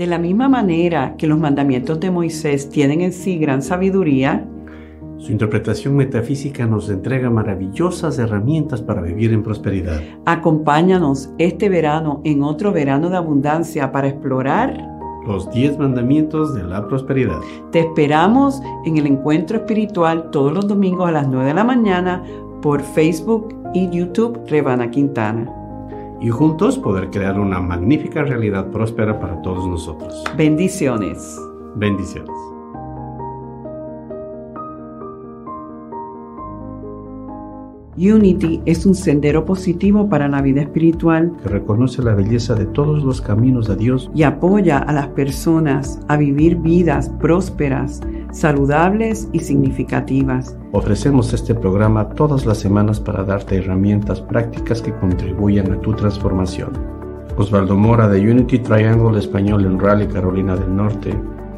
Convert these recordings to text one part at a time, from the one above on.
De la misma manera que los mandamientos de Moisés tienen en sí gran sabiduría, su interpretación metafísica nos entrega maravillosas herramientas para vivir en prosperidad. Acompáñanos este verano en otro verano de abundancia para explorar los 10 mandamientos de la prosperidad. Te esperamos en el encuentro espiritual todos los domingos a las 9 de la mañana por Facebook y YouTube Rebana Quintana. Y juntos poder crear una magnífica realidad próspera para todos nosotros. Bendiciones. Bendiciones. Unity es un sendero positivo para la vida espiritual que reconoce la belleza de todos los caminos de Dios y apoya a las personas a vivir vidas prósperas, saludables y significativas. Ofrecemos este programa todas las semanas para darte herramientas prácticas que contribuyan a tu transformación. Osvaldo Mora de Unity Triangle Español en Raleigh, Carolina del Norte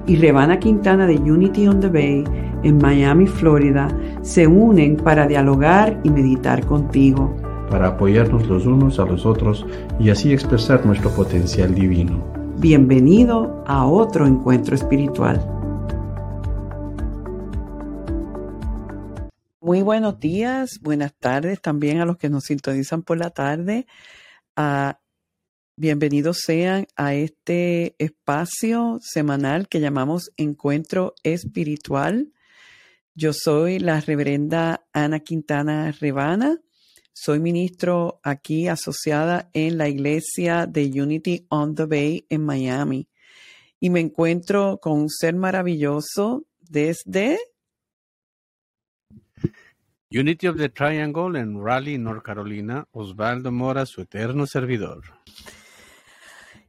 y Rebana Quintana de Unity on the Bay en Miami, Florida, se unen para dialogar y meditar contigo. Para apoyarnos los unos a los otros y así expresar nuestro potencial divino. Bienvenido a otro encuentro espiritual. Muy buenos días, buenas tardes también a los que nos sintonizan por la tarde. a Bienvenidos sean a este espacio semanal que llamamos Encuentro Espiritual. Yo soy la reverenda Ana Quintana Rebana. Soy ministro aquí asociada en la iglesia de Unity on the Bay en Miami. Y me encuentro con un ser maravilloso desde Unity of the Triangle en Raleigh, North Carolina, Osvaldo Mora, su eterno servidor.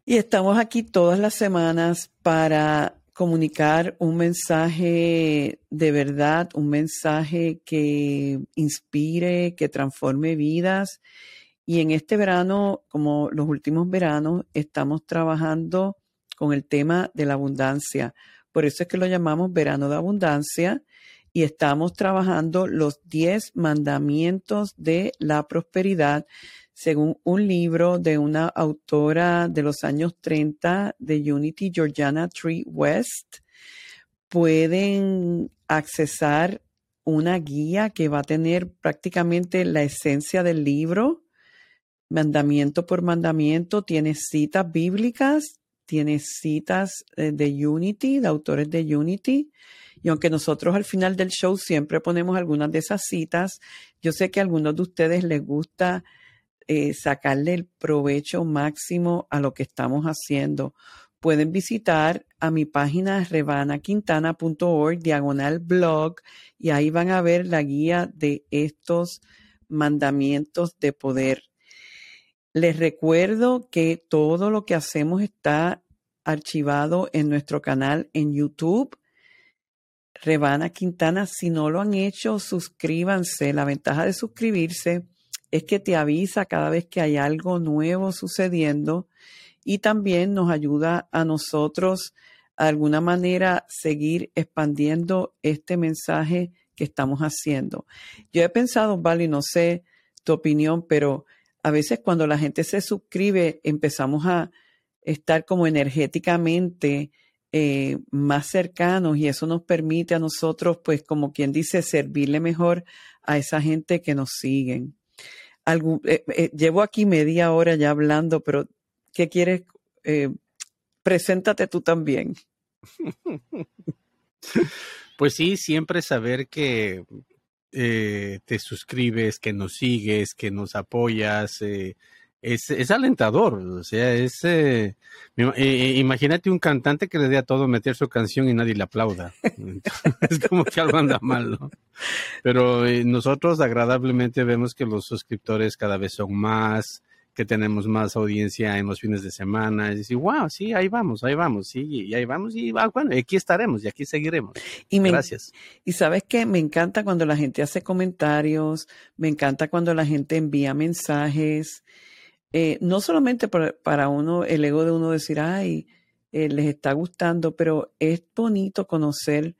Y estamos aquí todas las semanas para comunicar un mensaje de verdad, un mensaje que inspire, que transforme vidas. Y en este verano, como los últimos veranos, estamos trabajando con el tema de la abundancia. Por eso es que lo llamamos verano de abundancia y estamos trabajando los 10 mandamientos de la prosperidad según un libro de una autora de los años 30 de Unity, Georgiana Tree West, pueden accesar una guía que va a tener prácticamente la esencia del libro, mandamiento por mandamiento, tiene citas bíblicas, tiene citas eh, de Unity, de autores de Unity. Y aunque nosotros al final del show siempre ponemos algunas de esas citas, yo sé que a algunos de ustedes les gusta eh, sacarle el provecho máximo a lo que estamos haciendo. Pueden visitar a mi página revanaquintana.org, diagonal blog, y ahí van a ver la guía de estos mandamientos de poder. Les recuerdo que todo lo que hacemos está archivado en nuestro canal en YouTube. Rebana Quintana, si no lo han hecho, suscríbanse. La ventaja de suscribirse es que te avisa cada vez que hay algo nuevo sucediendo y también nos ayuda a nosotros de alguna manera seguir expandiendo este mensaje que estamos haciendo. Yo he pensado, Vale, no sé tu opinión, pero a veces cuando la gente se suscribe empezamos a estar como energéticamente eh, más cercanos y eso nos permite a nosotros, pues como quien dice, servirle mejor a esa gente que nos siguen. Eh, eh, llevo aquí media hora ya hablando, pero ¿qué quieres? Eh, preséntate tú también. Pues sí, siempre saber que te suscribes, que nos sigues, que nos apoyas, es, es, alentador. O sea, es. imagínate un cantante que le dé a todo meter su canción y nadie le aplauda. es como que algo anda mal, ¿no? Pero eh, nosotros agradablemente vemos que los suscriptores cada vez son más, que tenemos más audiencia en los fines de semana. Y decir, wow, sí, ahí vamos, ahí vamos, sí, y ahí vamos, y ah, bueno, aquí estaremos y aquí seguiremos. Y Gracias. Y sabes que me encanta cuando la gente hace comentarios, me encanta cuando la gente envía mensajes. Eh, no solamente para, uno, el ego de uno decir, ay, eh, les está gustando, pero es bonito conocer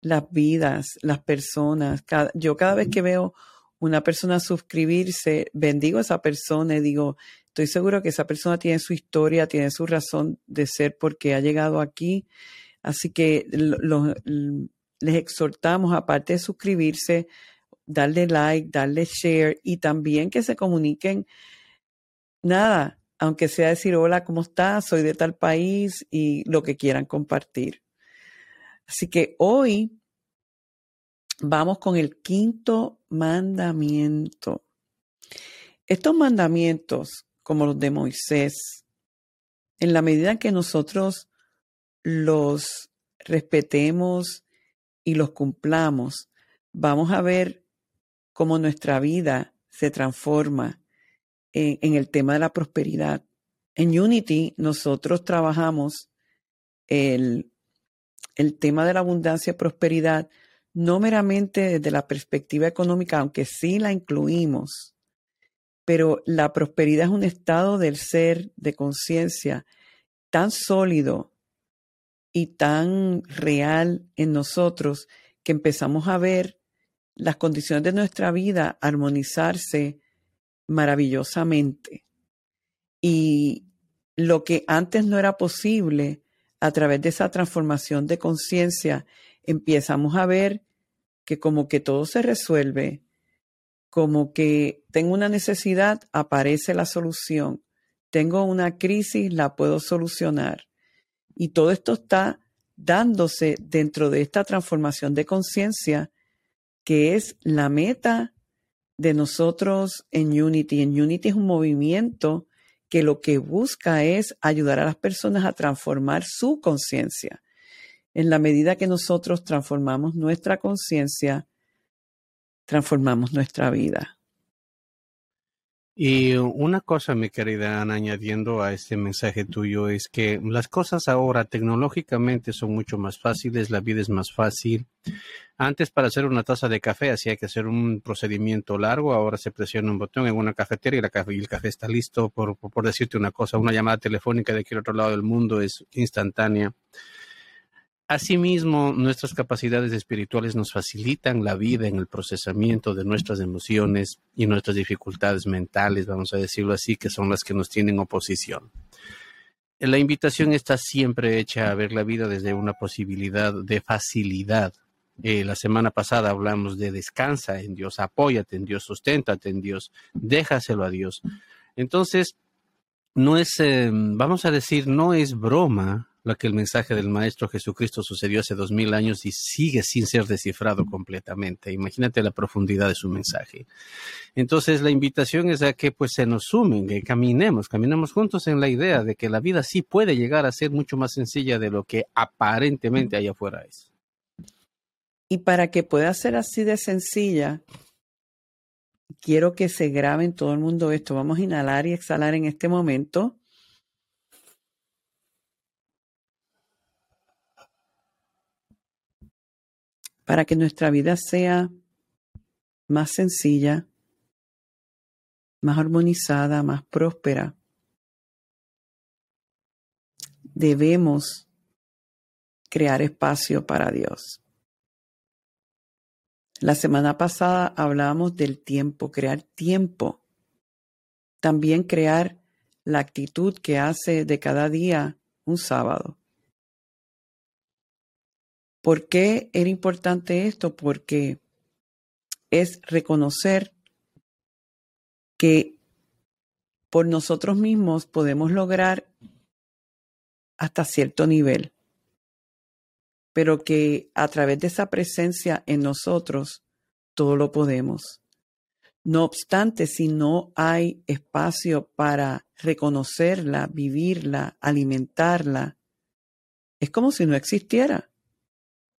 las vidas, las personas. yo cada vez que veo una persona suscribirse, bendigo a esa persona y digo, estoy seguro que esa persona tiene su historia, tiene su razón de ser porque ha llegado aquí. Así que les exhortamos, aparte de suscribirse, darle like, darle share y también que se comuniquen. Nada, aunque sea decir hola, ¿cómo estás? Soy de tal país y lo que quieran compartir. Así que hoy vamos con el quinto mandamiento. Estos mandamientos, como los de Moisés, en la medida en que nosotros los respetemos y los cumplamos, vamos a ver cómo nuestra vida se transforma en, el tema de la prosperidad. En Unity nosotros trabajamos el, el tema de la abundancia y prosperidad no meramente desde la perspectiva económica, aunque sí la incluimos, pero la prosperidad es un estado del ser, de conciencia, tan sólido y tan real en nosotros que empezamos a ver las condiciones de nuestra vida armonizarse maravillosamente. Y lo que antes no era posible, a través de esa transformación de conciencia, empezamos a ver que como que todo se resuelve, como que tengo una necesidad, aparece la solución. Tengo una crisis, la puedo solucionar. Y todo esto está dándose dentro de esta transformación de conciencia, que es la meta de nosotros en Unity. En Unity es un movimiento que lo que busca es ayudar a las personas a transformar su conciencia. En la medida que nosotros transformamos nuestra conciencia, transformamos nuestra vida. Y una cosa, mi querida Ana, añadiendo a este mensaje tuyo, es que las cosas ahora tecnológicamente son mucho más fáciles, la vida es más fácil. Antes para hacer una taza de café hacía que hacer un procedimiento largo, ahora se presiona un botón en una cafetera y, el café está listo. Por, por decirte una cosa, una llamada telefónica de cualquier otro lado del mundo es instantánea. Asimismo, nuestras capacidades espirituales nos facilitan la vida en el procesamiento de nuestras emociones y nuestras dificultades mentales, vamos a decirlo así, que son las que nos tienen oposición. La invitación está siempre hecha a ver la vida desde una posibilidad de facilidad. Eh, la semana pasada hablamos de descansa en Dios, apóyate en Dios, susténtate en Dios, déjaselo a Dios. Entonces, no es, eh, vamos a decir, no es broma la que el mensaje del Maestro Jesucristo sucedió hace dos mil años y sigue sin ser descifrado completamente. Imagínate la profundidad de su mensaje. Entonces la invitación es a que pues se nos sumen, que caminemos, caminemos juntos en la idea de que la vida sí puede llegar a ser mucho más sencilla de lo que aparentemente allá afuera es. Y para que pueda ser así de sencilla, quiero que se grabe en todo el mundo esto. Vamos a inhalar y exhalar en este momento. Para que nuestra vida sea más sencilla, más armonizada, más próspera. Debemos crear espacio para Dios. La semana pasada hablábamos del tiempo, crear tiempo. También crear la actitud que hace de cada día un sábado. ¿Por qué era importante esto? Porque es reconocer que por nosotros mismos podemos lograr hasta cierto nivel, pero que a través de esa presencia en nosotros todo lo podemos. No obstante, si no hay espacio para reconocerla, vivirla, alimentarla, es como si no existiera.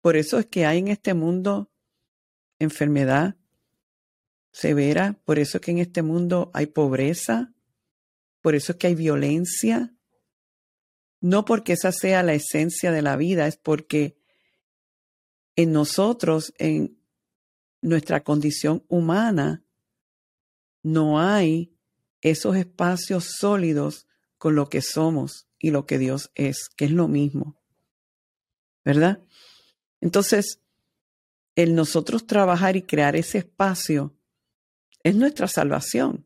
Por eso es que hay en este mundo enfermedad severa, por eso es que en este mundo hay pobreza, por eso es que hay violencia. No porque esa sea la esencia de la vida, es porque en nosotros, en nuestra condición humana, no hay esos espacios sólidos con lo que somos y lo que Dios es, que es lo mismo. ¿Verdad? Entonces, el nosotros trabajar y crear ese espacio es nuestra salvación.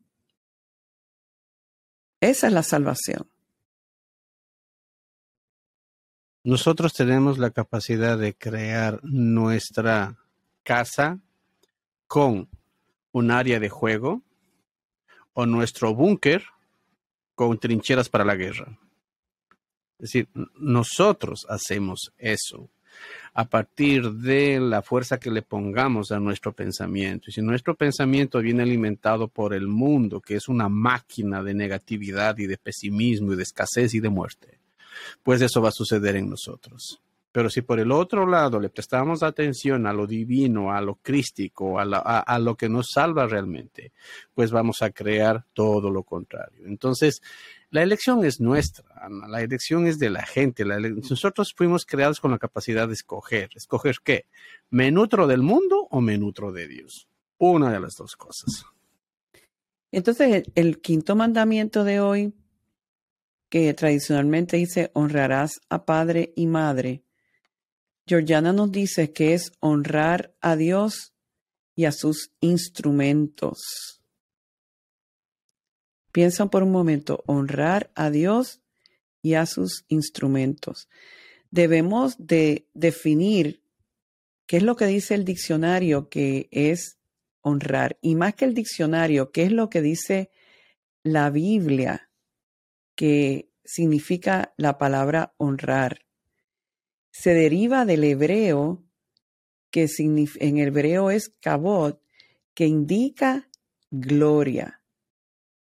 Esa es la salvación. Nosotros tenemos la capacidad de crear nuestra casa con un área de juego o nuestro búnker con trincheras para la guerra. Es decir, nosotros hacemos eso a partir de la fuerza que le pongamos a nuestro pensamiento. Y si nuestro pensamiento viene alimentado por el mundo, que es una máquina de negatividad y de pesimismo y de escasez y de muerte, pues eso va a suceder en nosotros. Pero si por el otro lado le prestamos atención a lo divino, a lo crístico, a, lo que nos salva realmente, pues vamos a crear todo lo contrario. Entonces, la elección es nuestra, la elección es de la gente. nosotros fuimos creados con la capacidad de escoger. ¿Escoger qué? ¿Me nutro del mundo o me nutro de Dios? Una de las dos cosas. Entonces, el quinto mandamiento de hoy, que tradicionalmente dice, honrarás a padre y madre, Georgiana nos dice que es honrar a Dios y a sus instrumentos. Piensa por un momento, honrar a Dios y a sus instrumentos. Debemos de definir qué es lo que dice el diccionario que es honrar. Y más que el diccionario, qué es lo que dice la Biblia que significa la palabra honrar se deriva del hebreo, que en hebreo es kabod, que indica gloria.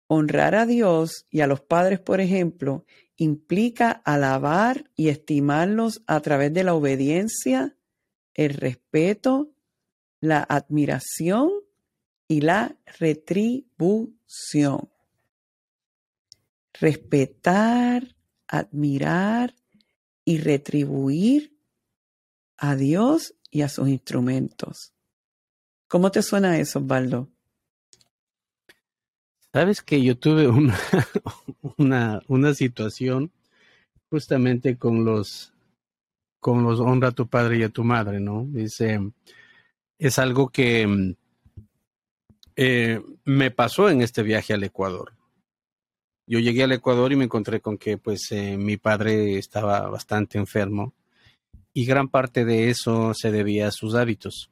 Honrar a Dios y a los padres, por ejemplo, implica alabar y estimarlos a través de la obediencia, el respeto, la admiración y la retribución. Respetar, admirar y retribuir a Dios y a sus instrumentos. ¿Cómo te suena eso, Osvaldo? Sabes que yo tuve una, una, una situación justamente con los con los honra a tu padre y a tu madre, ¿no? Dice, es algo que eh, me pasó en este viaje al Ecuador yo llegué al Ecuador y me encontré con que pues eh, mi padre estaba bastante enfermo y gran parte de eso se debía a sus hábitos.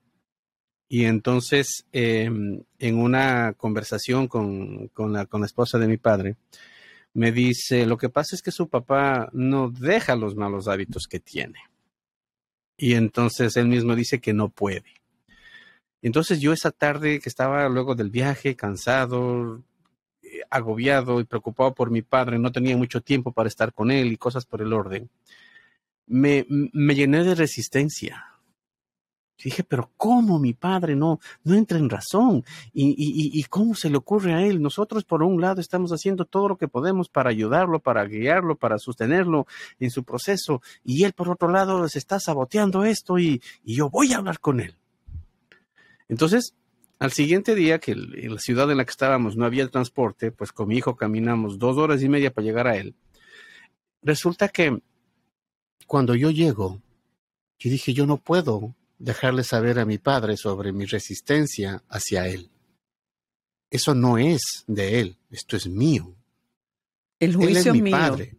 Y entonces, em, en una conversación con, con, la, con la esposa de mi padre, me dice, lo que pasa es que su papá no deja los malos hábitos que tiene. Y entonces él mismo dice que no puede. Entonces yo esa tarde que estaba luego del viaje, cansado, agobiado y preocupado por mi padre, no tenía mucho tiempo para estar con él y cosas por el orden, me, me llené de resistencia. Dije, pero ¿cómo mi padre no, no entra en razón? ¿Y, y, ¿Y cómo se le ocurre a él? Nosotros, por un lado, estamos haciendo todo lo que podemos para ayudarlo, para guiarlo, para sostenerlo en su proceso, y él, por otro lado, se está saboteando esto y, y yo voy a hablar con él. Entonces, al siguiente día, que en la ciudad en la que estábamos no había transporte, pues con mi hijo caminamos dos horas y media para llegar a él. Resulta que cuando yo llego, yo dije, yo no puedo dejarle saber a mi padre sobre mi resistencia hacia él. Eso no es de él, esto es mío. El juicio es mi mío. padre.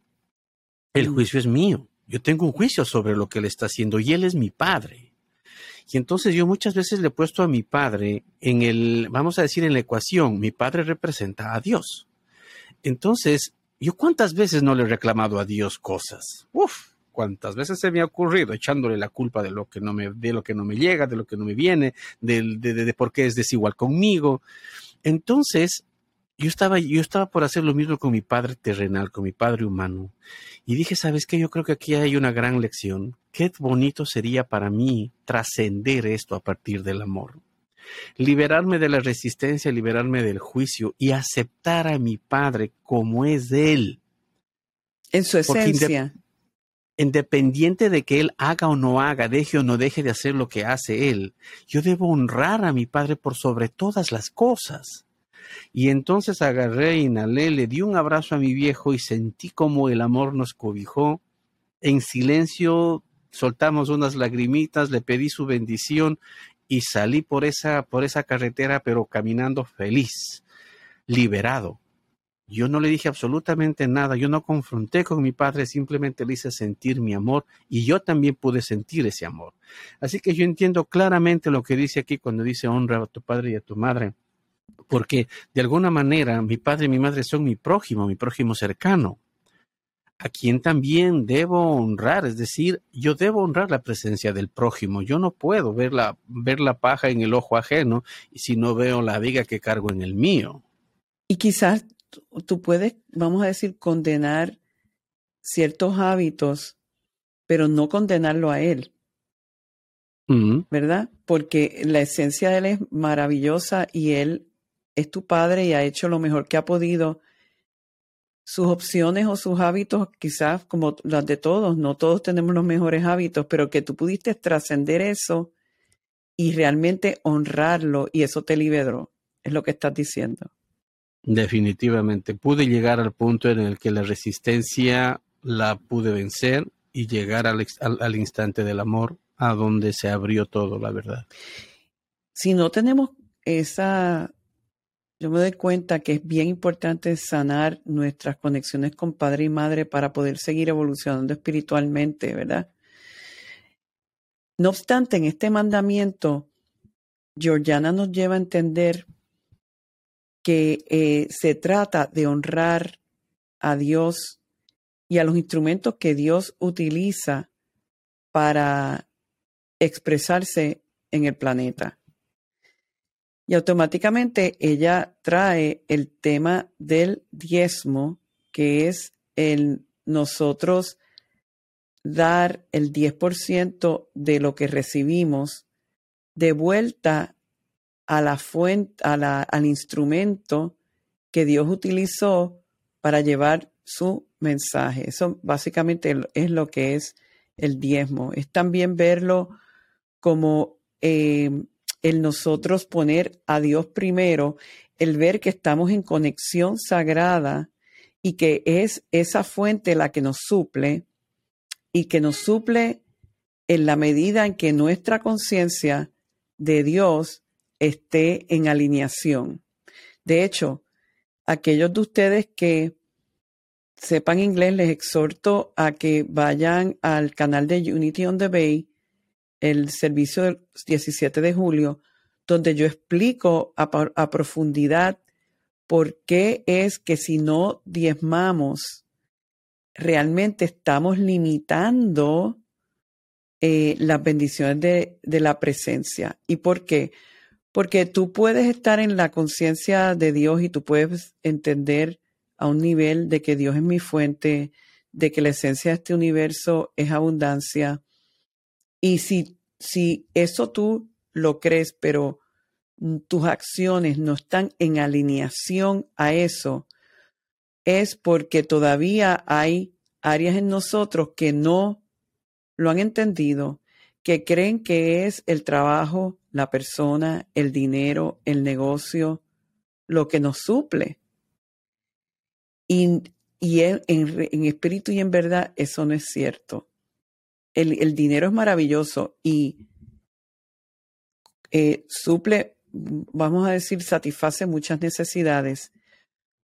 El Mm. juicio es mío. Yo tengo un juicio sobre lo que él está haciendo y él es mi padre. Y entonces yo muchas veces le he puesto a mi padre en el, vamos a decir, en la ecuación, mi padre representa a Dios. Entonces, yo cuántas veces no le he reclamado a Dios cosas. Uf, cuántas veces se me ha ocurrido echándole la culpa de lo que no me, de lo que no me llega, de lo que no me viene, de, de, de, de por qué es desigual conmigo. Entonces, yo estaba, yo estaba por hacer lo mismo con mi padre terrenal, con mi padre humano. Y dije, ¿sabes qué? Yo creo que aquí hay una gran lección. Qué bonito sería para mí trascender esto a partir del amor. Liberarme de la resistencia, liberarme del juicio y aceptar a mi padre como es él. En su esencia. Independiente de que él haga o no haga, deje o no deje de hacer lo que hace él, yo debo honrar a mi padre por sobre todas las cosas. Y entonces agarré, inhalé, le di un abrazo a mi viejo y sentí como el amor nos cobijó. En silencio soltamos unas lagrimitas, le pedí su bendición y salí por esa, por esa carretera, pero caminando feliz, liberado. Yo no le dije absolutamente nada, yo no confronté con mi padre, simplemente le hice sentir mi amor y yo también pude sentir ese amor. Así que yo entiendo claramente lo que dice aquí cuando dice honra a tu padre y a tu madre, porque de alguna manera mi padre y mi madre son mi prójimo, mi prójimo cercano, a quien también debo honrar, es decir, yo debo honrar la presencia del prójimo. Yo no puedo ver la, ver la paja en el ojo ajeno si no veo la viga que cargo en el mío. Y quizás tú puedes, vamos a decir, condenar ciertos hábitos, pero no condenarlo a él. ¿Verdad? Porque la esencia de él es maravillosa y él es tu padre y ha hecho lo mejor que ha podido. Sus opciones o sus hábitos, quizás como las de todos, no todos tenemos los mejores hábitos, pero que tú pudiste trascender eso y realmente honrarlo y eso te liberó, es lo que estás diciendo. Definitivamente. Pude llegar al punto en el que la resistencia la pude vencer y llegar al, al, instante del amor, a donde se abrió todo, la verdad. Si no tenemos esa, yo me doy cuenta que es bien importante sanar nuestras conexiones con padre y madre para poder seguir evolucionando espiritualmente, ¿verdad? No obstante, en este mandamiento, Georgiana nos lleva a entender que eh, se trata de honrar a Dios y a los instrumentos que Dios utiliza para expresarse en el planeta. Y automáticamente ella trae el tema del diezmo, que es el nosotros dar el 10% de lo que recibimos de vuelta a la fuente, a la, al instrumento que Dios utilizó para llevar su mensaje. Eso básicamente es lo que es el diezmo. Es también verlo como eh, el nosotros poner a Dios primero, el ver que estamos en conexión sagrada y que es esa fuente la que nos suple y que nos suple en la medida en que nuestra conciencia de Dios esté en alineación. De hecho, aquellos de ustedes que sepan inglés, les exhorto a que vayan al canal de Unity on the Bay, el servicio del 17 de julio, donde yo explico a, profundidad por qué es que si no diezmamos, realmente estamos limitando eh, las bendiciones de, de la presencia. ¿Y por qué? Porque tú puedes estar en la conciencia de Dios y tú puedes entender a un nivel de que Dios es mi fuente, de que la esencia de este universo es abundancia. Y si, si eso tú lo crees, pero tus acciones no están en alineación a eso, es porque todavía hay áreas en nosotros que no lo han entendido, que creen que es el trabajo la persona, el dinero, el negocio, lo que nos suple. Y, en, espíritu y en verdad eso no es cierto. El, dinero es maravilloso y eh, suple, vamos a decir, satisface muchas necesidades,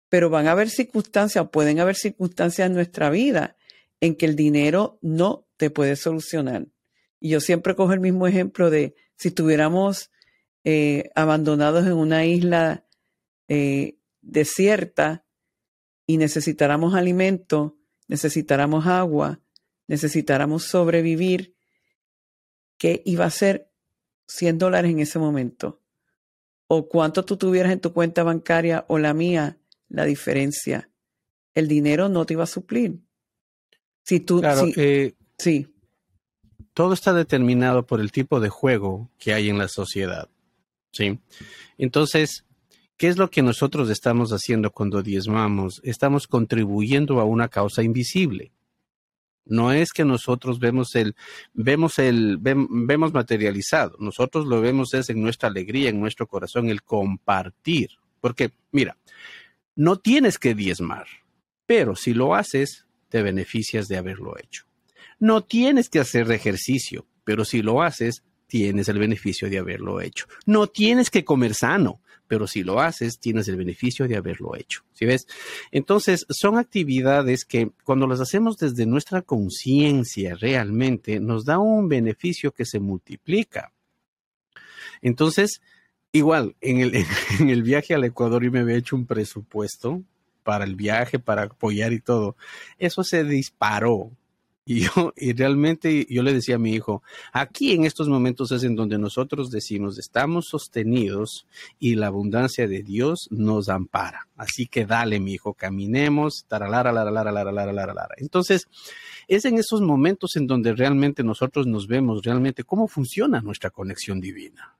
pero van a haber circunstancias, pueden haber circunstancias en nuestra vida en que el dinero no te puede solucionar. Y yo siempre cojo el mismo ejemplo de si estuviéramos eh, abandonados en una isla eh, desierta y necesitáramos alimento, necesitáramos agua, necesitáramos sobrevivir, ¿qué iba a ser 100 dólares en ese momento? ¿O cuánto tú tuvieras en tu cuenta bancaria o la mía? La diferencia. El dinero no te iba a suplir. Si tú, claro, eh, sí todo está determinado por el tipo de juego que hay en la sociedad. ¿sí? Entonces, ¿qué es lo que nosotros estamos haciendo cuando diezmamos? Estamos contribuyendo a una causa invisible. No es que nosotros vemos el, vemos el, vemos materializado. Nosotros lo vemos es en nuestra alegría, en nuestro corazón, el compartir. Porque, mira, no tienes que diezmar, pero si lo haces, te beneficias de haberlo hecho. No tienes que hacer ejercicio, pero si lo haces, tienes el beneficio de haberlo hecho. No tienes que comer sano, pero si lo haces, tienes el beneficio de haberlo hecho. ¿Sí ves? Entonces, son actividades que cuando las hacemos desde nuestra conciencia realmente nos da un beneficio que se multiplica. Entonces, igual, en el, en el viaje al Ecuador yo me había hecho un presupuesto para el viaje, para apoyar y todo. Eso se disparó y yo, y realmente yo le decía a mi hijo, aquí en estos momentos es en donde nosotros decimos, estamos sostenidos y la abundancia de Dios nos ampara. Así que dale, mi hijo, caminemos, taralara, lara, lara, lara. Entonces, es en esos momentos en donde realmente nosotros nos vemos realmente cómo funciona nuestra conexión divina.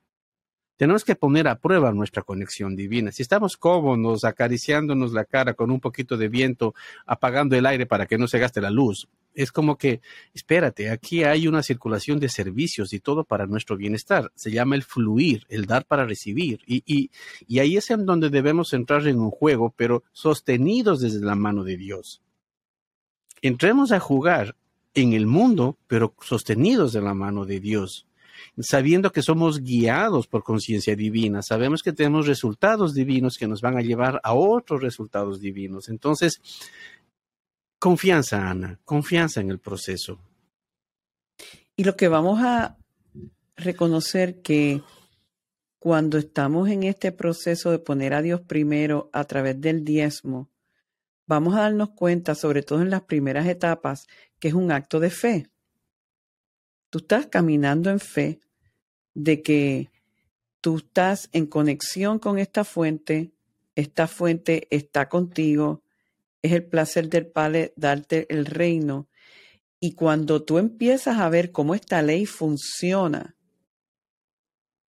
Tenemos que poner a prueba nuestra conexión divina. Si estamos cómodos, acariciándonos la cara con un poquito de viento, apagando el aire para que no se gaste la luz, es como que, espérate, aquí hay una circulación de servicios y todo para nuestro bienestar. Se llama el fluir, el dar para recibir. Y, y, ahí es en donde debemos entrar en un juego, pero sostenidos desde la mano de Dios. Entremos a jugar en el mundo, pero sostenidos de la mano de Dios sabiendo que somos guiados por conciencia divina, sabemos que tenemos resultados divinos que nos van a llevar a otros resultados divinos. Entonces, confianza, Ana, confianza en el proceso. Y lo que vamos a reconocer que cuando estamos en este proceso de poner a Dios primero a través del diezmo, vamos a darnos cuenta, sobre todo en las primeras etapas, que es un acto de fe. Tú estás caminando en fe de que tú estás en conexión con esta fuente, esta fuente está contigo, es el placer del Padre darte el reino. Y cuando tú empiezas a ver cómo esta ley funciona,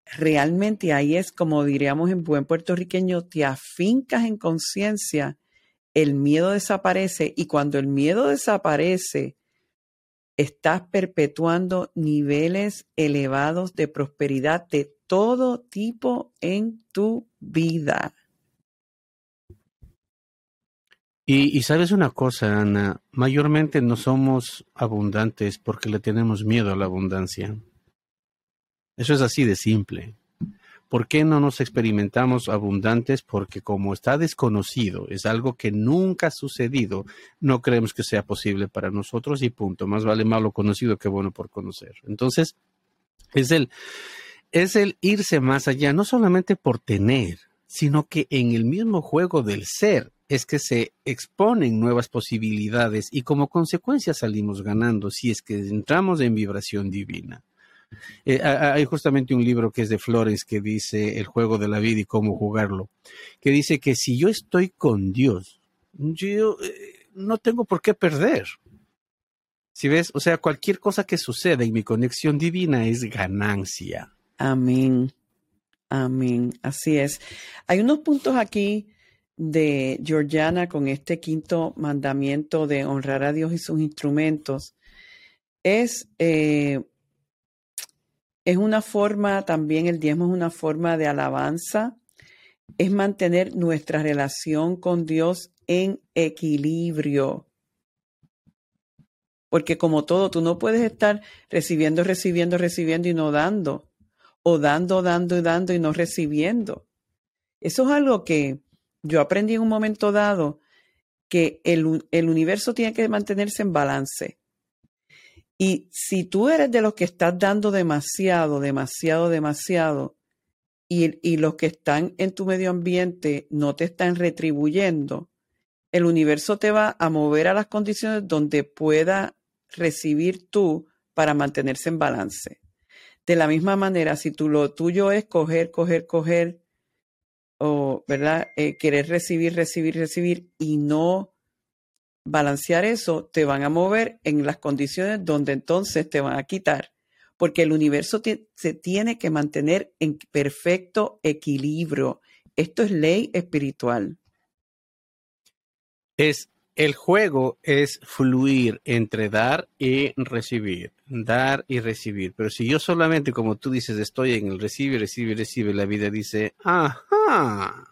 realmente ahí es como diríamos en buen puertorriqueño, te afincas en conciencia, el miedo desaparece y cuando el miedo desaparece, estás perpetuando niveles elevados de prosperidad de todo tipo en tu vida. Y, sabes una cosa, Ana, mayormente no somos abundantes porque le tenemos miedo a la abundancia. Eso es así de simple. ¿Por qué no nos experimentamos abundantes? Porque como está desconocido, es algo que nunca ha sucedido, no creemos que sea posible para nosotros y punto. Más vale malo conocido que bueno por conocer. Entonces, es el, es el irse más allá, no solamente por tener, sino que en el mismo juego del ser es que se exponen nuevas posibilidades y como consecuencia salimos ganando si es que entramos en vibración divina. Eh, hay justamente un libro que es de Flores que dice El juego de la vida y cómo jugarlo, que dice que si yo estoy con Dios, yo eh, no tengo por qué perder. Si ves, o sea, cualquier cosa que suceda en mi conexión divina es ganancia. Amén. Amén. Así es. Hay unos puntos aquí de Georgiana con este quinto mandamiento de honrar a Dios y sus instrumentos. Es eh, es una forma, también el diezmo es una forma de alabanza, es mantener nuestra relación con Dios en equilibrio. Porque como todo, tú no puedes estar recibiendo, recibiendo, recibiendo y no dando. O dando, dando y dando y no recibiendo. Eso es algo que yo aprendí en un momento dado, que el, el universo tiene que mantenerse en balance. Y si tú eres de los que estás dando demasiado, demasiado, demasiado, y, y, los que están en tu medio ambiente no te están retribuyendo, el universo te va a mover a las condiciones donde pueda recibir tú para mantenerse en balance. De la misma manera, si tú lo tuyo es coger, coger, coger, o, ¿verdad? Eh, querer recibir, recibir, recibir y no balancear eso, te van a mover en las condiciones donde entonces te van a quitar, porque el universo se tiene que mantener en perfecto equilibrio. Esto es ley espiritual. Es el juego es fluir entre dar y recibir, dar y recibir. Pero si yo solamente, como tú dices, estoy en el recibir, recibir, recibir, la vida dice, ajá,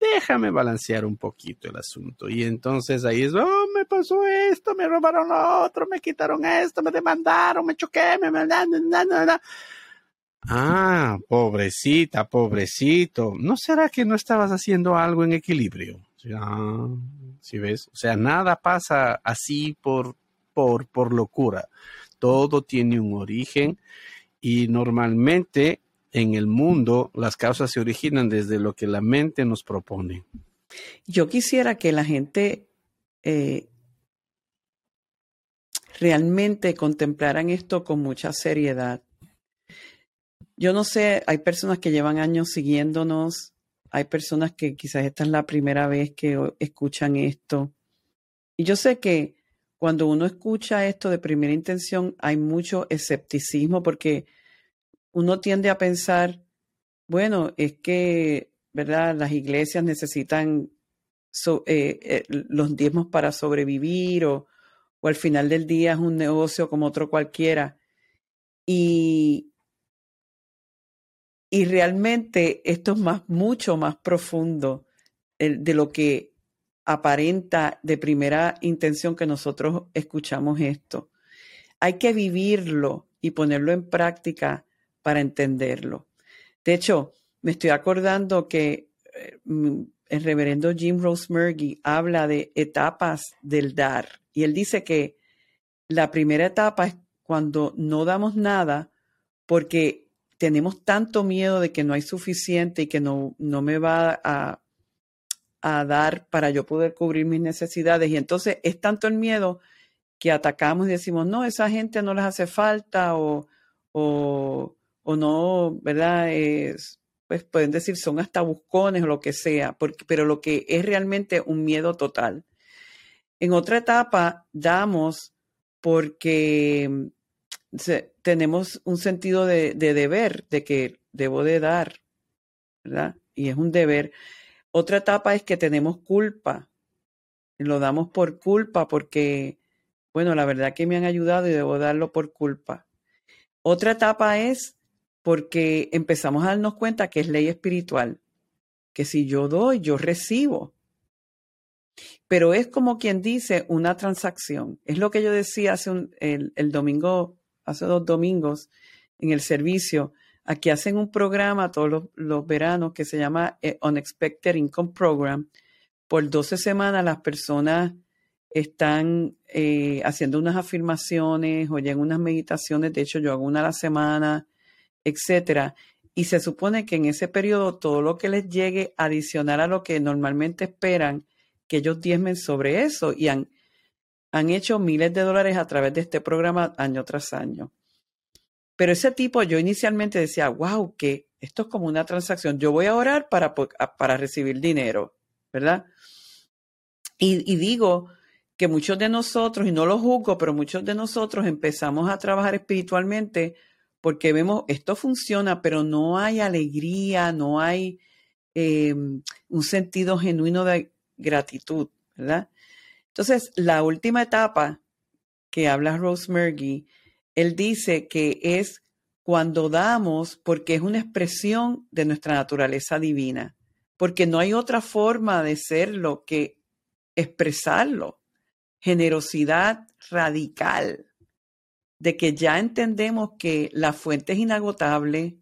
déjame balancear un poquito el asunto. Y entonces ahí es, oh, me pasó esto, me robaron lo otro, me quitaron esto, me demandaron, me choqué, me... Ah, pobrecita, pobrecito. ¿No será que no estabas haciendo algo en equilibrio? Ah, ¿sí ves? O sea, nada pasa así por, por, por locura. Todo tiene un origen y normalmente en el mundo las causas se originan desde lo que la mente nos propone. Yo quisiera que la gente eh, realmente contemplaran esto con mucha seriedad. Yo no sé, hay personas que llevan años siguiéndonos, hay personas que quizás esta es la primera vez que escuchan esto. Y yo sé que cuando uno escucha esto de primera intención hay mucho escepticismo porque uno tiende a pensar, bueno, es que, ¿verdad? Las iglesias necesitan eh, eh, los diezmos para sobrevivir o, o al final del día es un negocio como otro cualquiera. Y, y realmente esto es más, mucho más profundo de lo que aparenta de primera intención que nosotros escuchamos esto. Hay que vivirlo y ponerlo en práctica para entenderlo. De hecho, me estoy acordando que eh, el reverendo Jim Rosemurgy habla de etapas del dar y él dice que la primera etapa es cuando no damos nada porque tenemos tanto miedo de que no hay suficiente y que no, no me va a, a dar para yo poder cubrir mis necesidades. Y entonces es tanto el miedo que atacamos y decimos, no, esa gente no les hace falta o, o, o no, ¿verdad? Es, pues pueden decir son hasta buscones o lo que sea, porque, pero lo que es realmente un miedo total. En otra etapa damos porque tenemos un sentido de, de, deber, de que debo de dar, ¿verdad? Y es un deber. Otra etapa es que tenemos culpa. Lo damos por culpa porque, bueno, la verdad que me han ayudado y debo darlo por culpa. Otra etapa es porque empezamos a darnos cuenta que es ley espiritual, que si yo doy, yo recibo. Pero es como quien dice una transacción. Es lo que yo decía hace un, el, domingo, hace dos domingos en el servicio. Aquí hacen un programa todos los, veranos que se llama eh, Unexpected Income Program. Por 12 semanas las personas están eh, haciendo unas afirmaciones, oyen unas meditaciones. De hecho, yo hago una a la semana etcétera. Y se supone que en ese periodo todo lo que les llegue adicional a lo que normalmente esperan, que ellos diezmen sobre eso y han, han hecho miles de dólares a través de este programa año tras año. Pero ese tipo, yo inicialmente decía, wow, que esto es como una transacción. Yo voy a orar para, para recibir dinero, ¿verdad? Y, digo que muchos de nosotros, y no lo juzgo, pero muchos de nosotros empezamos a trabajar espiritualmente porque vemos, esto funciona, pero no hay alegría, no hay eh, un sentido genuino de gratitud, ¿verdad? Entonces, la última etapa que habla Rose Murgy, él dice que es cuando damos porque es una expresión de nuestra naturaleza divina, porque no hay otra forma de serlo que expresarlo. Generosidad radical de que ya entendemos que la fuente es inagotable,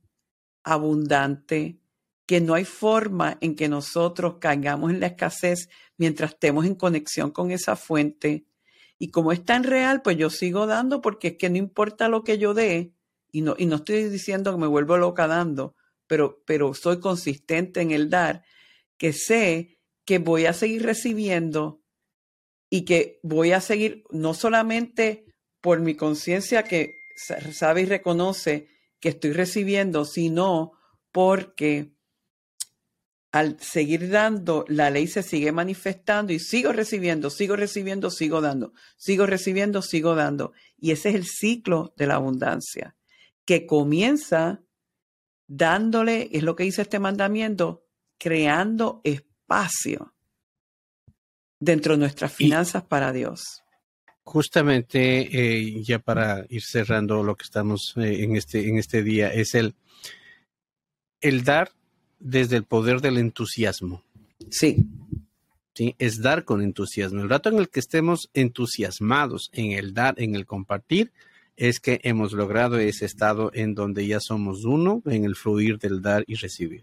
abundante, que no hay forma en que nosotros caigamos en la escasez mientras estemos en conexión con esa fuente. Y como es tan real, pues yo sigo dando porque es que no importa lo que yo dé, y no, y no estoy diciendo que me vuelvo loca dando, pero, pero soy consistente en el dar, que sé que voy a seguir recibiendo y que voy a seguir no solamente por mi conciencia que sabe y reconoce que estoy recibiendo, sino porque al seguir dando, la ley se sigue manifestando y sigo recibiendo, sigo recibiendo, sigo dando, sigo recibiendo, sigo dando. Y ese es el ciclo de la abundancia, que comienza dándole, es lo que dice este mandamiento, creando espacio dentro de nuestras finanzas para Dios. Justamente, eh, ya para ir cerrando lo que estamos eh, en, este, en este día, es el, el dar desde el poder del entusiasmo. Sí. Sí, es dar con entusiasmo. El rato en el que estemos entusiasmados en el dar, en el compartir, es que hemos logrado ese estado en donde ya somos uno en el fluir del dar y recibir.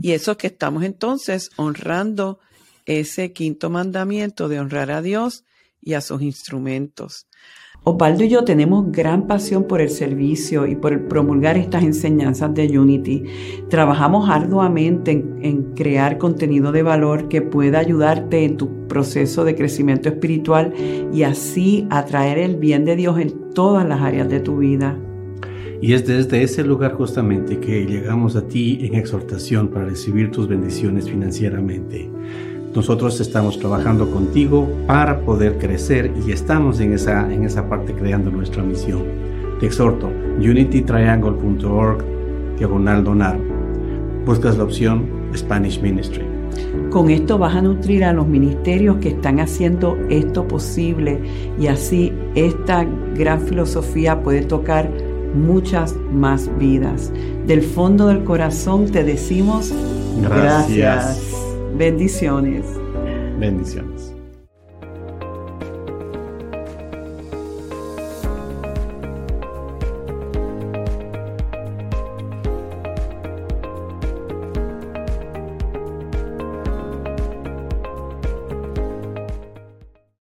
Y eso que estamos entonces honrando ese quinto mandamiento de honrar a Dios y a sus instrumentos. Opaldo y yo tenemos gran pasión por el servicio y por promulgar estas enseñanzas de Unity. Trabajamos arduamente en, en, crear contenido de valor que pueda ayudarte en tu proceso de crecimiento espiritual y así atraer el bien de Dios en todas las áreas de tu vida. Y es desde ese lugar justamente que llegamos a ti en exhortación para recibir tus bendiciones financieramente. Nosotros estamos trabajando contigo para poder crecer y estamos en esa, en esa parte creando nuestra misión. Te exhorto, unitytriangle.org, diagonal donar. Buscas la opción Spanish Ministry. Con esto vas a nutrir a los ministerios que están haciendo esto posible y así esta gran filosofía puede tocar muchas más vidas. Del fondo del corazón te decimos gracias. gracias. Bendiciones. Bendiciones.